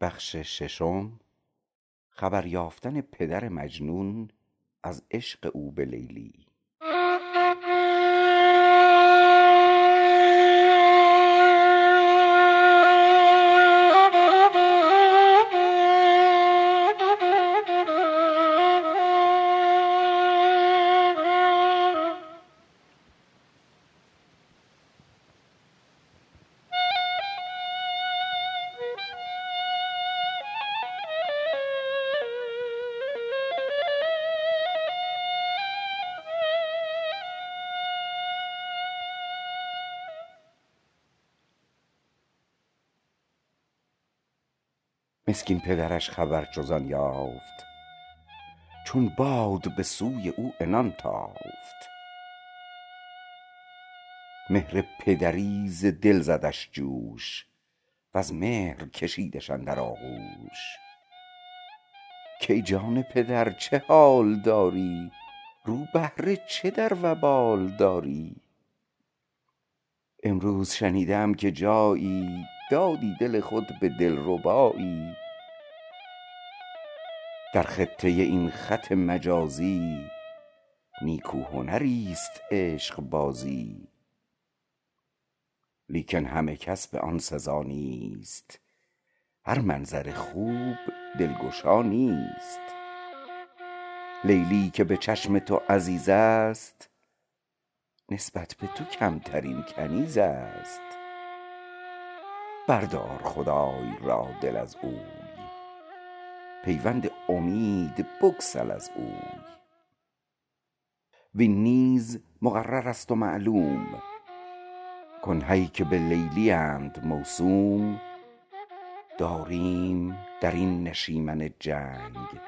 بخش ششم خبر یافتن پدر مجنون از عشق او به لیلی. مسکین پدرش خبر چو زان یافت. چون باد به سوی او عنان تافت. مهر پدری ز دل زدش جوش وز مهر کشیدش اندر آغوش. کای جان پدر چه حال داری؟ رو بهر چه در وبال داری؟ امروز شنیده ام که جایی دادی دل خود به دلربایی. در خطه این خط مجازی نیکو هنریست عشقبازی لیکن همه کس به آن سزا نیست. هر منظر خوب دلگشا نیست. لیلی که به چشم تو عزیز است نسبت به تو کمترین کنیز است. بردار خدای را دل از اوی. پیوند امید بگسل از اوی. وین نیز مقررست و معلوم. کآنهایی که به لیلی اند موسوم داریم درین نشیمن جنگ.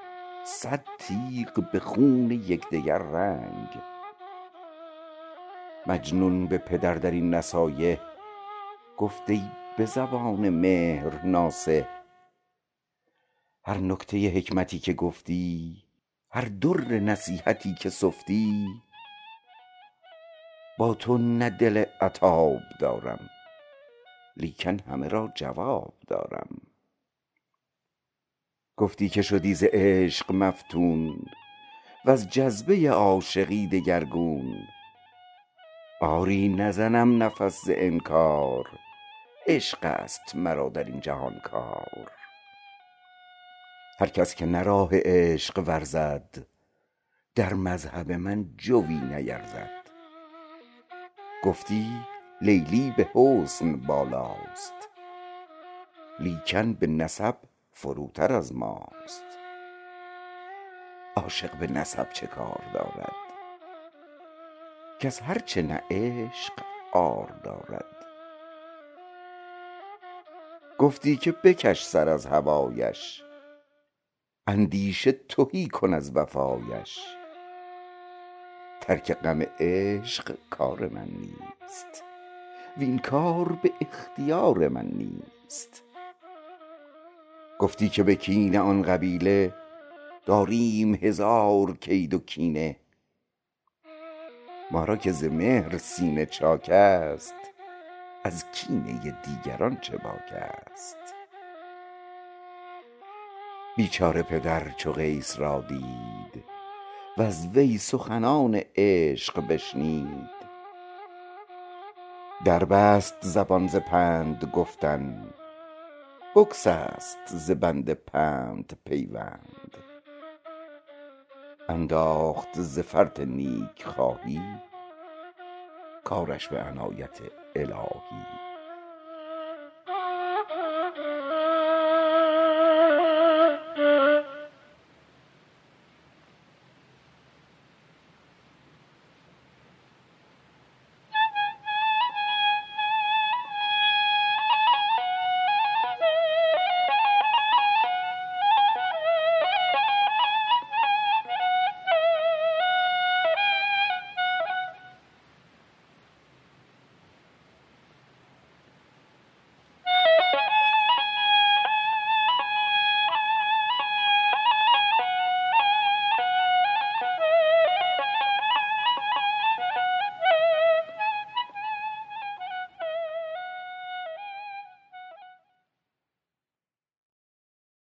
صد تیغ به خون یکدگر رنگ. مجنون به پدر درین نصایح گفت ای به زبان مهر ناصح. هر نکته حکمتی که گفتی هر در نصیحتی که سفتی با تو نه دل عتاب دارم لیکن همه را جواب دارم. گفتی که شدی ز عشق مفتون وز جذبه عاشقی دگرگون. آری نزنم نفس ز انکار عشقست مرا درین جهان کار. هر کس که نه راه عشق ورزد در مذهب من جوی نیرزد. گفتی لیلی به حسن بالاست لیکن به نسب فروتر از ماست. عاشق به نسب چه کار دارد؟ کز هر چه نه عشق عار دارد. گفتی که بکش سر از هوایش. اندیشه تهی کن از وفایش. ترک غم عشق کار من نیست. وین کار به اختیار من نیست. گفتی که به کین آن قبیله داریم هزار کید و کینه. ما را که ز مهر سینه چاکست از کینه دیگران چه باکست بیچاره پدر چو قیس را دید وز وی سخنان عشق بشنید. در بست زبان ز پند گفتن بگسست ز بند پند پیوند. انداخت ز فرط نیک خواهی کارش به عنایت الهی.